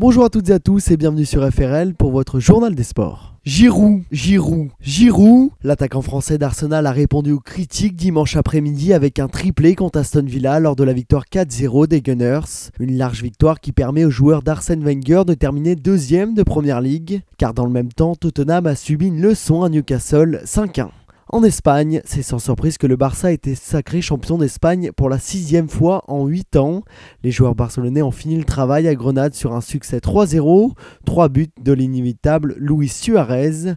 Bonjour à toutes et à tous et bienvenue sur FRL pour votre journal des sports. Giroud, Giroud, Giroud L'attaquant français d'Arsenal a répondu aux critiques dimanche après-midi avec un triplé contre Aston Villa lors de la victoire 4-0 des Gunners. Une large victoire qui permet aux joueurs d'Arsène Wenger de terminer deuxième de Première Ligue, car dans le même temps, Tottenham a subi une leçon à Newcastle 5-1. En Espagne, c'est sans surprise que le Barça a été sacré champion d'Espagne pour la sixième fois en 8 ans. Les joueurs barcelonais ont fini le travail à Grenade sur un succès 3-0, 3 buts de l'inévitable Luis Suarez.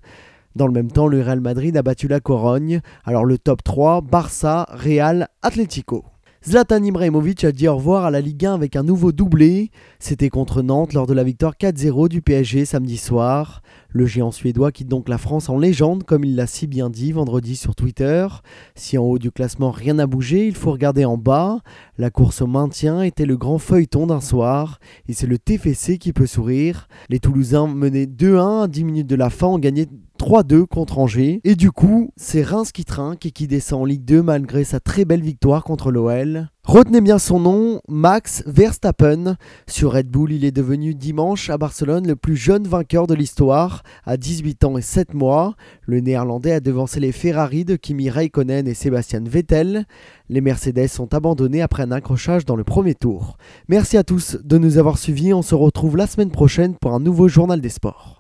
Dans le même temps, le Real Madrid a battu la Corogne. Alors le top 3, Barça, Real, Atlético. Zlatan Ibrahimovic a dit au revoir à la Ligue 1 avec un nouveau doublé. C'était contre Nantes lors de la victoire 4-0 du PSG samedi soir. Le géant suédois quitte donc la France en légende, comme il l'a si bien dit vendredi sur Twitter. Si en haut du classement rien n'a bougé, il faut regarder en bas. La course au maintien était le grand feuilleton d'un soir, et c'est le TFC qui peut sourire. Les Toulousains menaient 2-1 à 10 minutes de la fin ont gagné 3-2 contre Angers. Et du coup, c'est Reims qui trinque et qui descend en Ligue 2 malgré sa très belle victoire contre l'OL. Retenez bien son nom, Max Verstappen. Sur Red Bull, il est devenu dimanche à Barcelone le plus jeune vainqueur de l'histoire, à 18 ans et 7 mois. Le néerlandais a devancé les Ferrari de Kimi Raikkonen et Sébastien Vettel. Les Mercedes sont abandonnés après un accrochage dans le premier tour. Merci à tous de nous avoir suivis, on se retrouve la semaine prochaine pour un nouveau journal des sports.